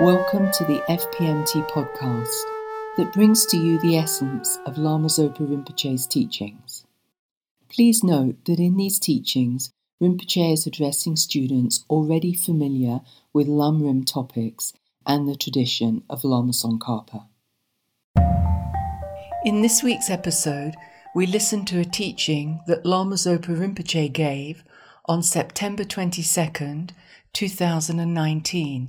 Welcome to the FPMT podcast that brings to you the essence of Lama Zopa Rinpoche's teachings. Please note that in these teachings, Rinpoche is addressing students already familiar with Lamrim topics and the tradition of Lama Tsongkhapa. In this week's episode, we listen to a teaching that Lama Zopa Rinpoche gave on September 22nd, 2019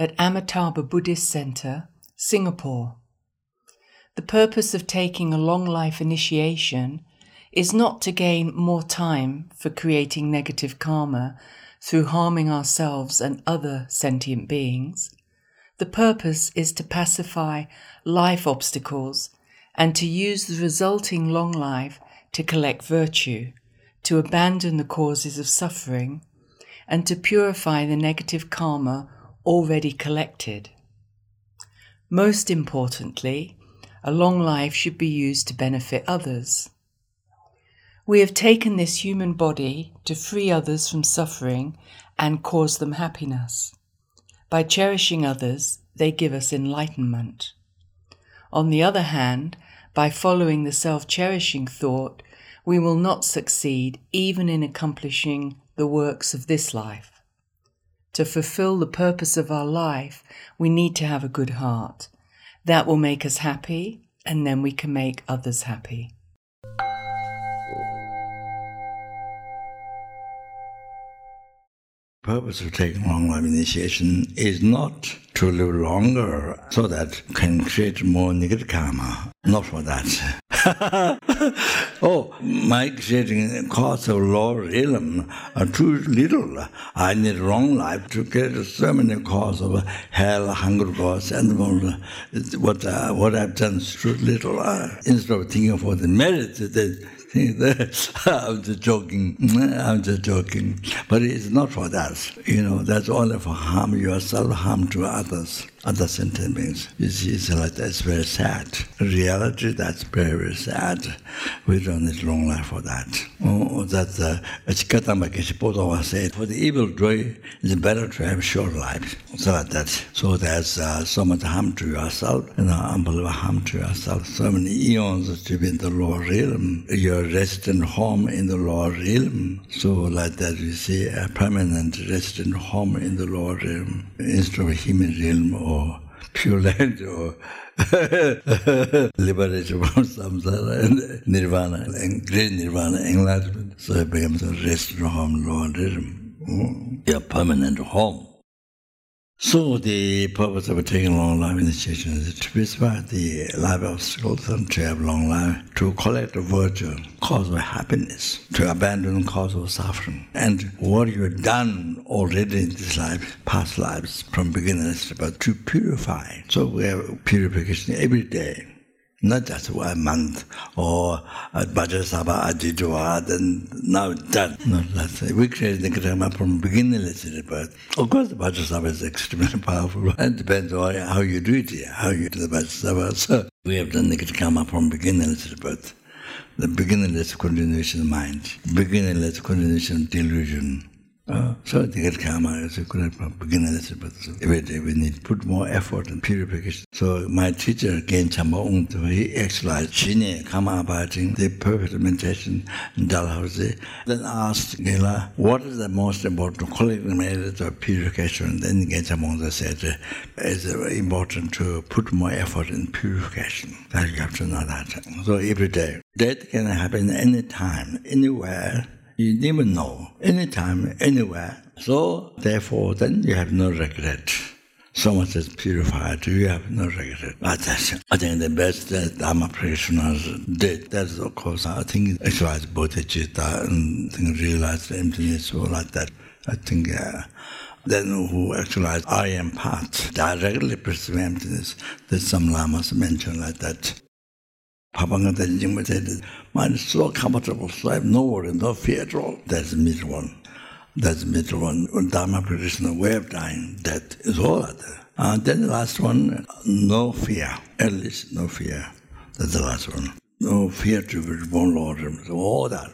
at Amitabha Buddhist Center, Singapore. The purpose of taking a long life initiation is not to gain more time for creating negative karma through harming ourselves and other sentient beings. The purpose is to pacify life obstacles and to use the resulting long life to collect virtue, to abandon the causes of suffering, and to purify the negative karma already collected. Most importantly, a long life should be used to benefit others. We have taken this human body to free others from suffering and cause them happiness. By cherishing others, they give us enlightenment. On the other hand, by following the self cherishing thought, we will not succeed even in accomplishing the works of this life. To fulfill the purpose of our life, we need to have a good heart. That will make us happy, and then we can make others happy. purpose of taking long life initiation is not to live longer so that can create more negative karma. Not for that. oh, my creating cause of lower realm are too little. I need long life to get so many cause of hell, hunger, cause, and what uh, what I've done too little. Uh, instead of thinking for the merit, the I'm just joking. I'm just joking. But it's not for that. You know, that's only for harm yourself, harm to others other. You see, it's like that's very sad. reality, that's very, very sad. We don't need long life for that. Oh, that uh, Chikatama Geshe said, for the evil doer, it's better to have short life. So like that. So there's uh, so much harm to yourself, you know, unbelievable harm to yourself. So many eons to be in the lower realm. Your resident home in the lower realm. So like that, we say a permanent resident home in the lower realm instead of human realm or pure land or liberation from samsara and nirvana and great nirvana enlightenment. So it becomes a rest home, Lord, realm. Hmm? your permanent home. So the purpose of taking long life initiation is to specify the life obstacles and to have long life, to collect the virtue, cause of happiness, to abandon cause of suffering. And what you have done already in this life, past lives, from beginners, but to purify. So we have purification every day not just one month or uh, a Vajrasattva Ajijwa, then now done. No, that's. We create the karma from beginningless birth. Of course, the Vajrasattva is extremely powerful. It depends on how you do it, how you do the Vajrasattva. So we have done the karma from beginningless birth. The beginningless continuation of mind, beginningless continuation of delusion, so get karma is a good beginner. We need to put more effort and purification. So my teacher, Gen Jampa Wangdu, he exercised Shine calm abiding, the perfect meditation in Dalhousie. Then asked Gela, what is the most important quality merit of purification? Then Gen Jampa Wangdu said, it's important to put more effort in purification. That you have to know that. So every day. That can happen anytime, anywhere you never know, anytime, anywhere. So, therefore, then you have no regret. So much is purified, you have no regret. But that's, I think the best that Dharma practitioners did, that's of course, I think exercise bodhicitta and think realize the emptiness or like that. I think uh, then who actualize I am part, directly perceive emptiness, that some lamas mention like that. Pabongka Tenjingma said, is so comfortable, so I have no worry, no fear at all. That's the middle one. That's the middle one. Dharma practitioner way of dying, that is all other. And uh, then the last one, no fear. At least no fear. That's the last one. No fear to be born Lord. So all that.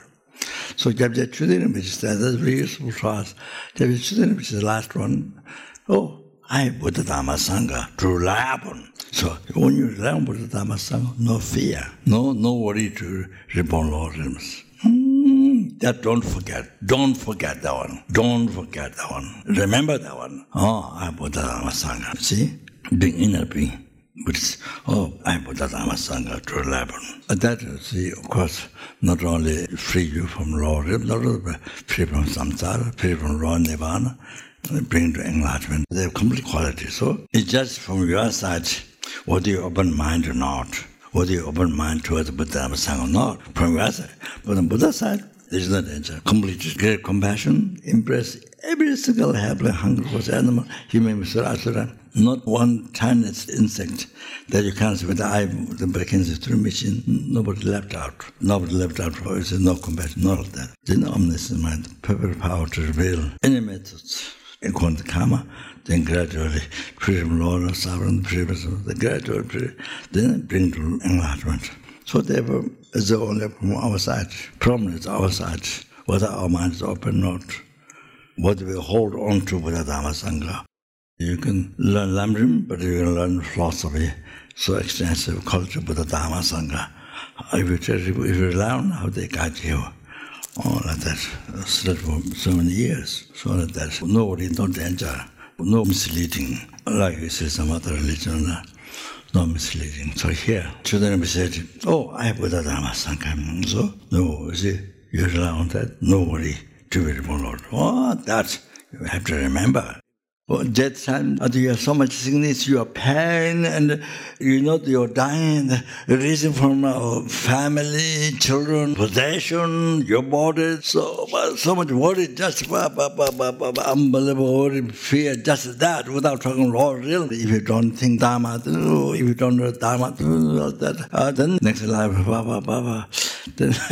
So Jabja is that's very useful for us. Jabja Chudinim, which is the last one. Oh, I Buddha Dhamma Sangha to rely upon. So when you Buddha Dhamma Sangha, no fear, no no worry to reborn Lord realms. Hmm, that don't forget. Don't forget that one. Don't forget that one. Remember that one. Oh, I Buddha Dhamma Sangha. See? Doing inner being. But it's, oh, I Buddha Dhamma Sangha to upon. That, see, of course, not only free you from raw not only free from samsara, free from raw nirvana, bring to enlightenment. They have complete quality. So it's just from your side, whether you open mind or not, whether you open mind towards the Buddha Sangha or not, from your side. But on Buddha side, there is no danger. Complete great compassion, impress every single helpless, hungry animal, human, asura, not one tiniest insect that you can't see with the eye, the Mackenzie through machine, nobody left out. Nobody left out for it, no compassion, none of that. Then omniscient mind, perfect power to reveal any methods according to karma, then gradually freedom, Lord, sovereign, freedom, the gradually, then bring to enlightenment. So therefore, it's only from our side, prominence our side, whether our mind is open or not, what we hold on to the Dhamma Sangha. You can learn Lamrim, but you can learn philosophy, so extensive culture the Dhamma Sangha. If you, if you rely on how they guide you, all like that, slept for so many years, so that there's no worry, no danger, no misleading, like you say some other religion, uh, no misleading. So here, children be said, oh, I have Buddha Dhamma Sangha. So, no, see, you rely on that, no worry, to be Lord. Oh, that you have to remember. Well, that uh, time, you have so much sickness, you are pain, and you know you're dying. Reason from our family, children, possession, your body, so so much worry, just unbelievable worry, fear, just that, without talking Lord, really. If you don't think Dharma, if you don't know Dharma, that, uh, then next life, blah, blah, blah, then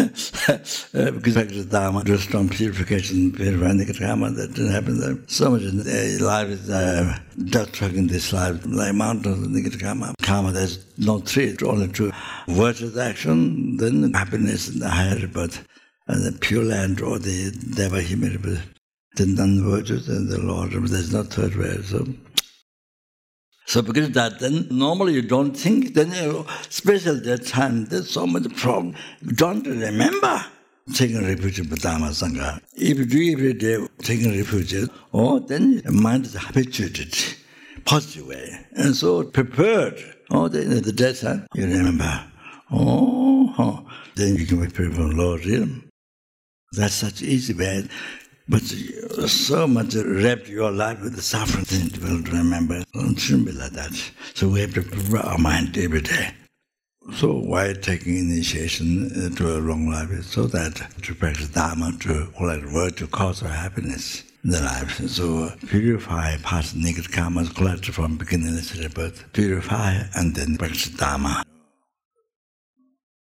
uh, because back to Dharma, just strong purification, purifying the karma, that didn't happen there. So much in life life is uh, just in this life, like mountains, negative karma. Karma, there's no three, only two. Virtuous action, then happiness in the higher birth, and the pure land or the Deva Himiri, the non-virtuous and the Lord, there's no third way. So so because that, then normally you don't think, then you, especially that time, there's so much problem. Don't remember taking refuge in Dhamma Sangha. If you do every day taking refuge, oh, then your mind is habituated, positive way, and so prepared. Oh, then at the death time, you remember. Oh, oh, then you can be prepared for Lord realm. That's such easy way. But so much wrapped your life with the suffering thing to remember. It shouldn't be like that. So we have to prepare our mind every day. So why taking initiation to a long life so that to practice Dharma, to collect virtue, to cause of happiness in the life. So uh, purify past negative karmas collected from beginning to birth. Purify and then practice Dharma.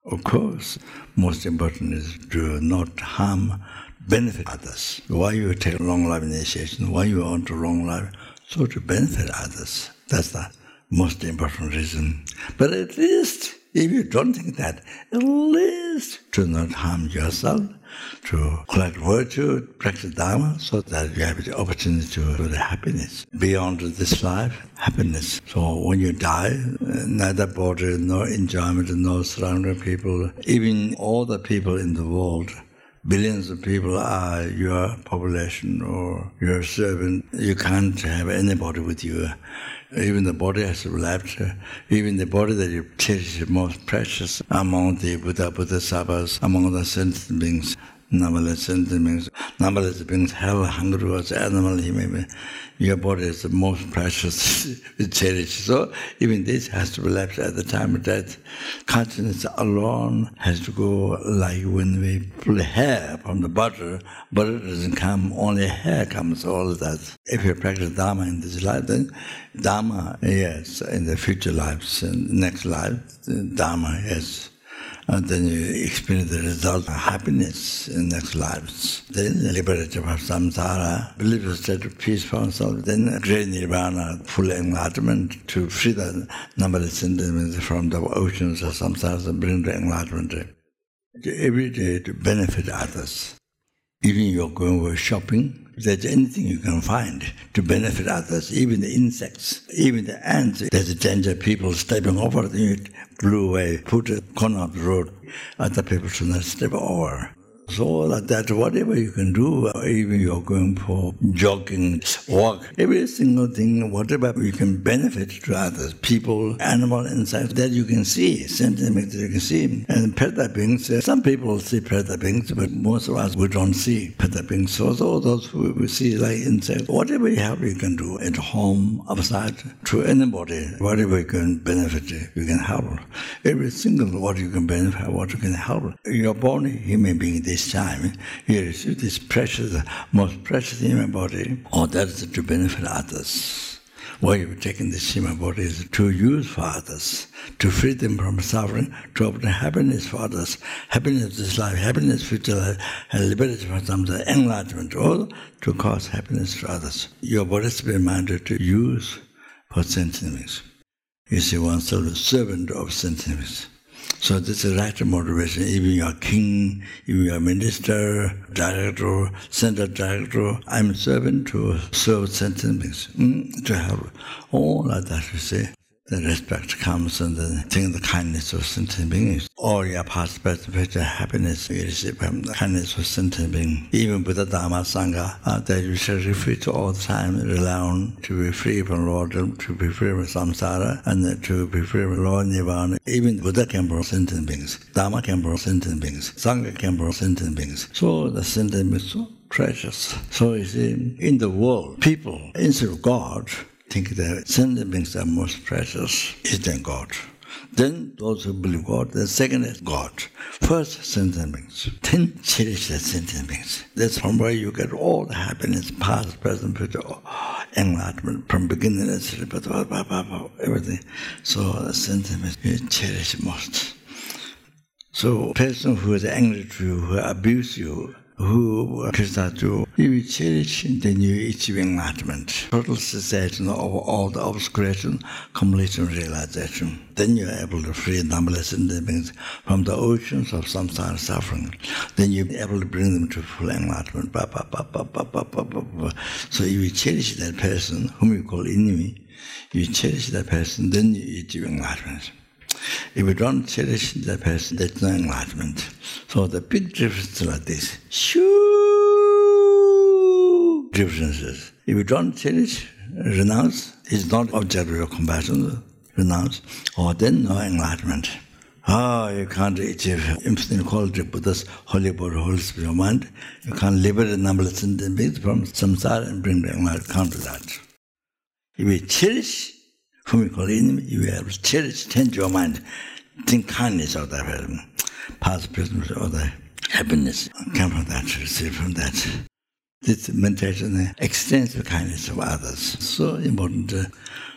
Of course, most important is to not harm, benefit others. Why you take long life initiation? Why you want a long life? So to benefit others. That's the most important reason. But at least if you don't think that, at least to not harm yourself, to collect virtue, practice Dharma, so that you have the opportunity to the happiness beyond this life, happiness. So when you die, neither body, no enjoyment, no surrounding people, even all the people in the world, billions of people are your population or your servant. You can't have anybody with you even the body has left, even the body that you cherish most precious among the Buddha, Bodhisattvas, among the sentient beings, sentient beings, numberless beings, hell, hungry was animal, human your body is the most precious, cherished. So even this has to be left at the time of death. Consciousness alone has to go like when we pull hair from the butter, butter doesn't come, only hair comes, all that. If you practice Dharma in this life, then Dharma, yes, in the future lives, in next life, Dharma, yes, and then you experience the result of happiness in next lives. Then the liberation from samsara, believe a state of peace for oneself, then great nirvana, full enlightenment to free the numberless sentiments from the oceans of samsara and bring the enlightenment every day to benefit others. Even you're going shopping, if there's anything you can find to benefit others, even the insects, even the ants, there's a danger people stepping over, it, blew away, put a corner of the road, other people should not step over. So that whatever you can do, uh, even you're going for jogging, walk, every single thing, whatever you can benefit to others, people, animal, insects, that you can see, sentiments you can see. And peta beings, some people see peta beings, but most of us, we don't see peta beings. So, so those who we see like insects, whatever you have, you can do at home, outside, to anybody, whatever you can benefit, you can help. Every single what you can benefit, what you can help. You're born human being, this this time, you receive this precious, most precious human body, or that is to benefit others. Why you've taken this human body is to use for others, to free them from suffering, to obtain happiness for others, happiness this life, happiness future life, and liberty from some enlightenment, all to cause happiness to others. Your body is to be minded to use for sentient beings. You see oneself a servant of sentient beings. So this is right motivation. Even you're king, even you're minister, director, center director, I'm servant to serve sentient beings, mm, to help. All of that, you see the respect comes and the thing, the kindness of sentient beings. All your past, present, future happiness you receive from the kindness of sentient beings. Even Buddha Dharma Sangha, uh, that you should refer all the time, rely on to be free from Lord, to be free from samsara, and to be free from Lord Nirvana. Even Buddha came from sentient beings. Dharma came from sentient beings. Sangha came from sentient beings. So the sentient beings precious. So you see, in the world, people, instead of God, think that sentient beings are most precious is then God. Then those who believe God, the second is God. First, sentient beings. Then cherish the sentient beings. That's from where you get all the happiness, past, present, future, enlightenment, from beginning to and everything. So the sentient beings you cherish most. So person who is angry to you, who abuse you, who you if you cherish the new achieving enlightenment, total cessation of all the obscuration, completion realization. Then you're able to free numberless beings from the oceans of samsara suffering. Then you're able to bring them to full enlightenment. Ba, ba, ba, ba, ba, ba, ba, ba, ba. So if you cherish that person, whom you call enemy, you cherish that person, then you achieve enlightenment. If you don't cherish the person, there's no enlightenment. So the big difference is like this. Shoo! Differences. If you don't cherish, renounce, it's not object of compassion, renounce, or then no enlightenment. Ah, oh, you can't achieve infinite quality Buddha's holy body, holy spirit mind. You can't liberate numberless beings from samsara and bring them enlightenment. Can't do that. If you cherish enemy, you have to cherish, change your mind, think kindness of that person, past, present, or the happiness come from that, receive from that. This meditation uh, extends the kindness of others. So important. Uh,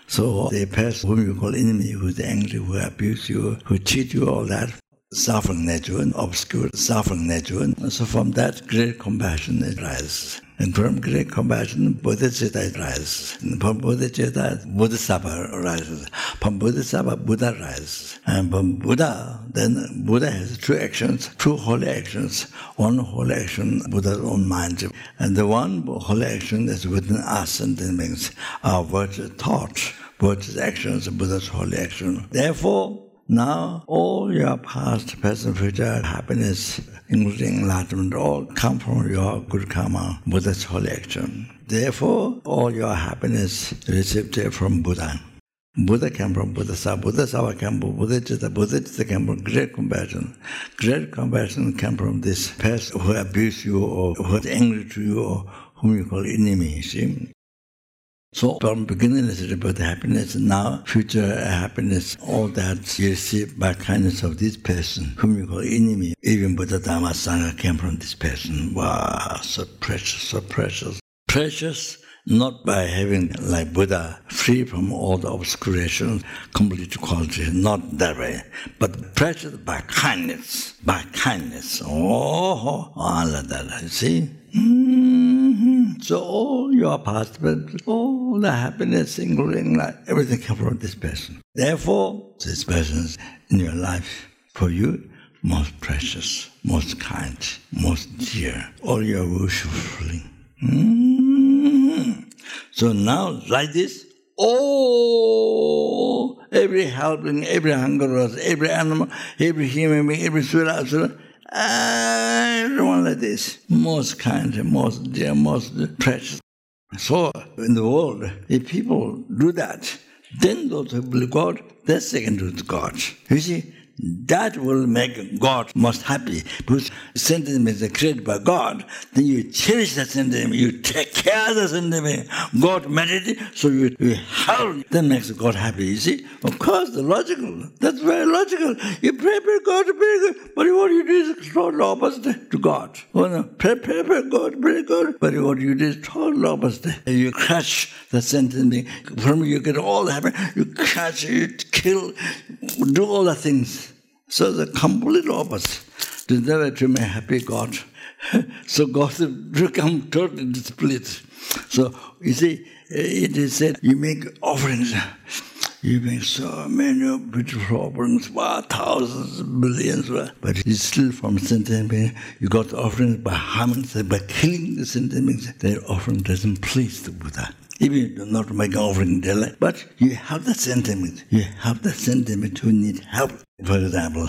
so the person whom you call enemy, who is angry, who abuse you, who cheat you, all that, suffering nature, and obscure suffering nature. So from that great compassion it rises. And from great compassion, bodhicitta rises. From bodhicitta, bodhisattva rises. From bodhisattva, Buddha rises. And from Buddha, then Buddha has two actions, two holy actions. One holy action, Buddha's own mind. And the one holy action is within us and it means our virtuous thought, virtuous actions, Buddha's holy action. Therefore, now, all your past, present, future happiness, including enlightenment, all come from your good karma, Buddha's holy action. Therefore, all your happiness received from Buddha. Buddha came from bodhisattva, Buddha Sava came from bodhicitta, Buddha Chitta came from great compassion. Great compassion came from this person who abused you or who was angry to you or whom you call enemy, see? So from beginning it's about happiness, now future happiness, all that you receive by kindness of this person, whom you call enemy. Even Buddha Dharma Sangha came from this person. Wow, so precious, so precious. Precious not by having, like Buddha, free from all the obscuration, complete quality, not that way, but precious by kindness, by kindness. Oh, all of that, you see? Mm-hmm. So all your past, all the happiness, including like everything comes from this person. Therefore, this person is in your life for you, most precious, most kind, most dear, all your worshipfully. Mm. So now, like this, oh, every helping, every hunger, every animal, every human being, every sura, Uh, everyone like this, most kind, most dear, most precious. So in the world, if people do that, then those who believe God, they're second to God. You see, that will make God most happy. Because sentiment is created by God, then you cherish that sentiment, you take care of the sentiment. God made it, so you, you help. That makes God happy, you see? Of course, the logical. That's very logical. You pray, pray God, pray God. But what you do is total opposite to God. Oh no, pray, pray, pray God, pray God. But what you do is total opposite. You crush the sentiment. From you get all the happiness. You crush, you kill, do all the things. So the complete opposite. To never to make happy God. so God become totally split. So you see, it is said you make offerings. You make so many beautiful offerings, wow, thousands, millions, but it's still from sentiment. You got offerings by harming, by killing the sentiments. The offering doesn't please the Buddha. Even you do not make offering daily, but you have the sentiment. You have the sentiment who need help. For example,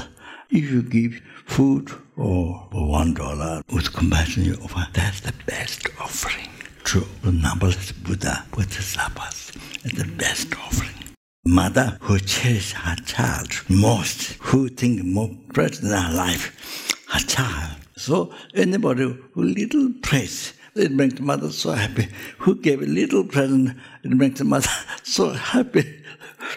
if you give food or one dollar with compassion, you offer, that's the best offering. True. The numberless Buddha, Bodhisattvas, is the best offering. Mother who cherishes her child most, who think more precious in her life, her child. So anybody who little praise it makes the mother so happy. Who gave a little present, it makes the mother so happy.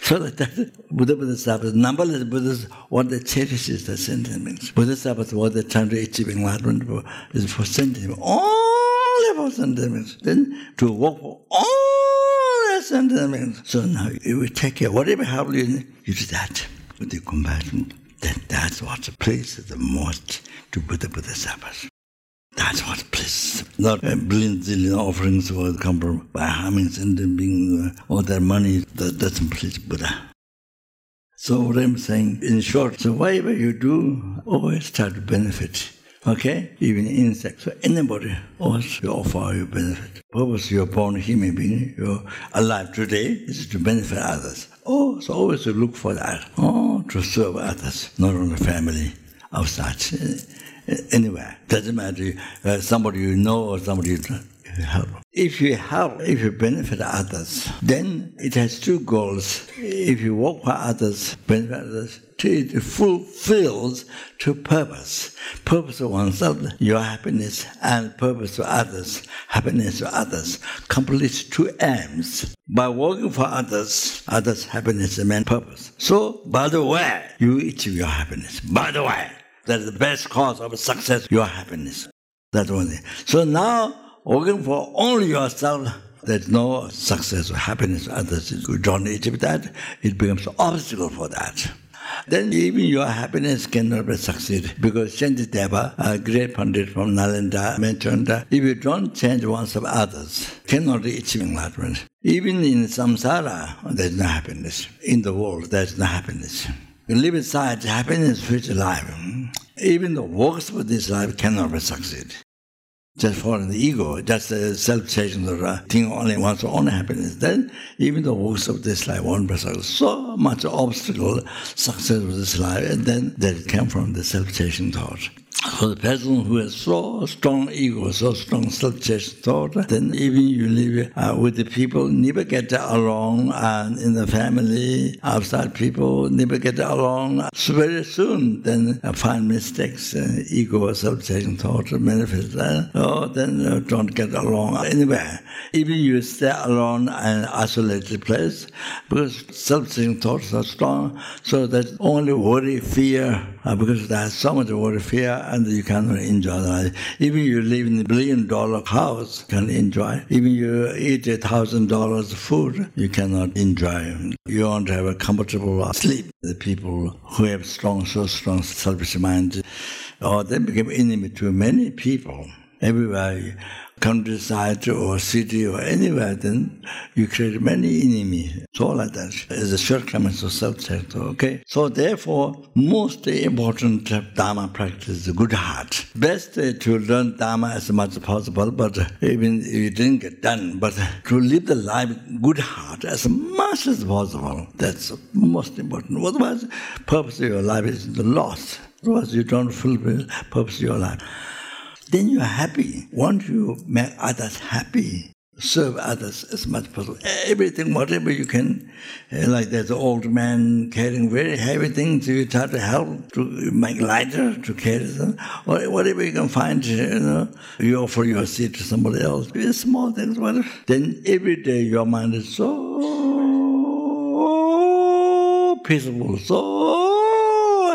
So that, that Buddha Bodhisattva, numberless Buddhas, what they cherish is the sentiments. Bodhisattvas, what they're trying to achieve enlightenment for, is for sentiments. Only for sentiments. Then to work for all the sentiments. So now you will take care. Whatever happens, you you do that with the compassion. Then that's what pleases the most to Buddha Bodhisattvas. That's what pleases. Not a billion zillion offerings will come from by harming and being uh, all their money that doesn't please Buddha. So what I'm saying in short, so whatever you do, always try to benefit. Okay? Even insects. So anybody always you offer you benefit. Purpose you're born human being, you're alive today is to benefit others. Oh, so always to look for that. Oh, to serve others, not only family outside anywhere. Doesn't matter uh, somebody you know or somebody you help. If you help, if you benefit others, then it has two goals. If you work for others, benefit others, it fulfills two purpose. Purpose of oneself, your happiness, and purpose to others, happiness to others. Completes two aims. By working for others, others' happiness and main purpose. So, by the way, you achieve your happiness. By the way, that's the best cause of success, your happiness. That's one. So now, working for only yourself, there's no success or happiness. Others, you don't achieve that, it becomes an obstacle for that. Then even your happiness cannot be succeed because Shantideva, a great pundit from Nalanda, mentioned that if you don't change oneself, of others cannot achieve enlightenment. Even in samsara, there's no happiness. In the world, there's no happiness. You live inside happiness future life. Even the works of this life cannot succeed. Just for the ego, just the self-cherishing the thing only wants own happiness. Then even the works of this life won't successful. So much obstacle, success of this life, and then that came from the self-cherishing thought. For the person who has so strong ego, so strong self-cherishing thought, then even you live uh, with the people, never get along, and in the family, outside people, never get along. So very soon, then uh, find mistakes, uh, ego, self-cherishing thought manifest. Uh, oh, then uh, don't get along anywhere. Even you stay alone and isolated place, because self-cherishing thoughts are strong, so that only worry, fear, uh, because there's so much worry, fear, and you cannot enjoy life. Even you live in a billion dollar house, can enjoy. Even you eat a thousand dollars food, you cannot enjoy. You want to have a comfortable sleep. The people who have strong, so strong selfish mind, or they become enemy to many people everywhere countryside or city or anywhere, then you create many enemies. So like that. It's a shortcoming of self-check. Okay. So therefore, most important Dharma practice is good heart. Best to learn Dharma as much as possible, but even if you didn't get done, but to live the life good heart as much as possible. That's most important. Otherwise, purpose of your life is lost. Otherwise, you don't fulfill purpose of your life. Then you are happy. Once you make others happy, serve others as much as possible. Everything, whatever you can. Eh, like there's an old man carrying very heavy things, you try to help to make lighter, to carry them. Or whatever you can find, you know, you offer your seat to somebody else. It's small things, whatever. Then every day your mind is so peaceful, so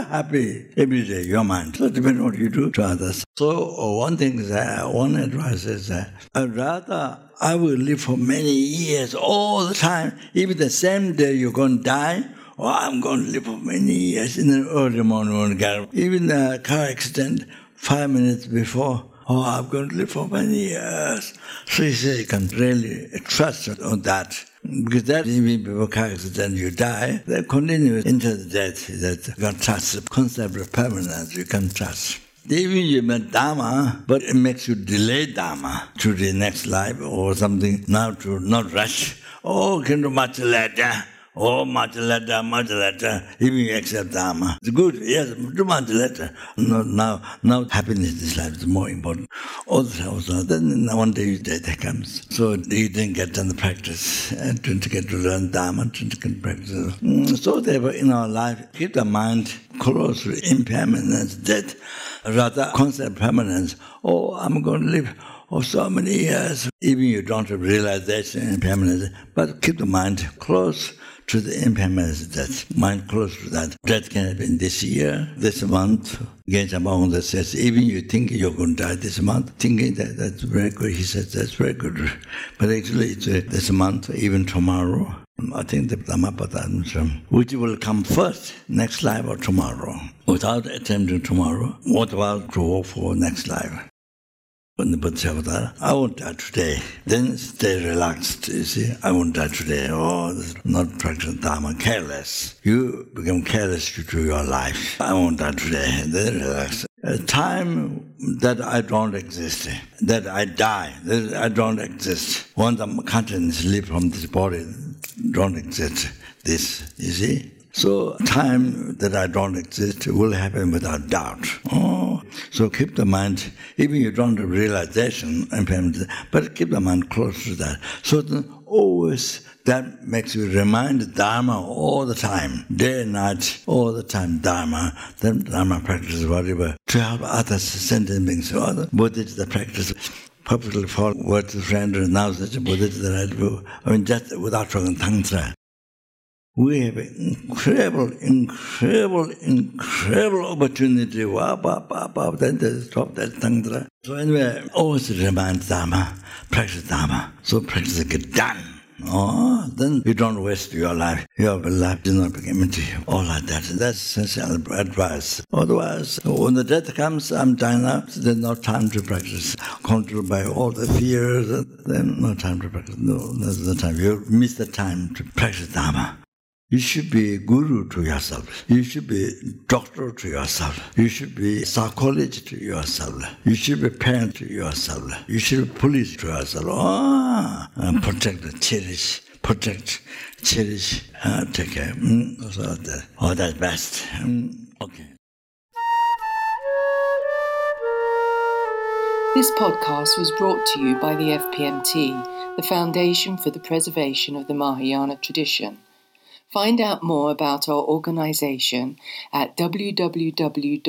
happy every day, your mind. So depends on what you do to others. So uh, one thing is one advice is that rather I will live for many years all the time. Even the same day you're going to die, or oh, I'm going to live for many years in the early morning. Even the car accident, five minutes before, oh, I'm going to live for many years. So you say you can really trust on that. Because that even car accident you die, that continues into the death that you can trust. The concept of permanence you can trust. Even you met Dharma, but it makes you delay Dharma to the next life or something, now to not rush. Oh, can do much later. Oh, much later, much later, even you accept Dharma. It's good, yes, too much later. No, now, now happiness in this life is more important. Also, also then one day death comes. So you didn't get done the practice, and didn't get to learn Dharma, didn't get practice. Mm, so therefore, in our life, keep the mind close to impermanence, death, rather concept permanence. Oh, I'm going to live for so many years. Even you don't realize that impermanence, but keep the mind close to the impermanence death. Mind close to that. Death can happen this year, this month. Genja Mahonda says, even you think you're going to die this month, thinking that that's very good. He says, that's very good. But actually, it's uh, this month, even tomorrow. I think the Dhammapada which will come first, next life or tomorrow. Without attempting tomorrow, what about to for next life? When the Buddha Avatar, I won't die today. Then stay relaxed, you see. I won't die today. Oh, this is not practicing Dharma, careless. You become careless to your life. I won't die today. Then relax. A time that I don't exist, that I die, that I don't exist. Once I'm conscious leave from this body, don't exist. This, you see. So time that I don't exist will happen without doubt. Oh, so keep the mind, even you don't have realization, but keep the mind close to that. So then always that makes you remind Dharma all the time, day and night, all the time Dharma. Then Dharma practice whatever to help others, sentient beings. So Buddha is the practice perfectly follow what the friend now such a Buddha is the right I mean, just without talking tantra we have incredible, incredible, incredible opportunity. Wow, wow, wow. Then they stop that tantra. So anyway, always remind Dharma, practice Dharma. So practice get done. Oh, then you don't waste your life. Your life does not become empty. All like that. That's essential advice. Otherwise, when the death comes, I'm dying up. There's no time to practice. Controlled by all the fears, then no time to practice. No, there's no time. You miss the time to practice Dharma. You should be guru to yourself. You should be doctor to yourself. You should be psychologist to yourself. You should be parent to yourself. You should be police to yourself. Ah, and protect, cherish, protect, cherish, uh, take care. Mm, so that, oh, best. Mm, okay. This podcast was brought to you by the FPMT, the Foundation for the Preservation of the Mahayana Tradition. Find out more about our organisation at www.fpmt.org.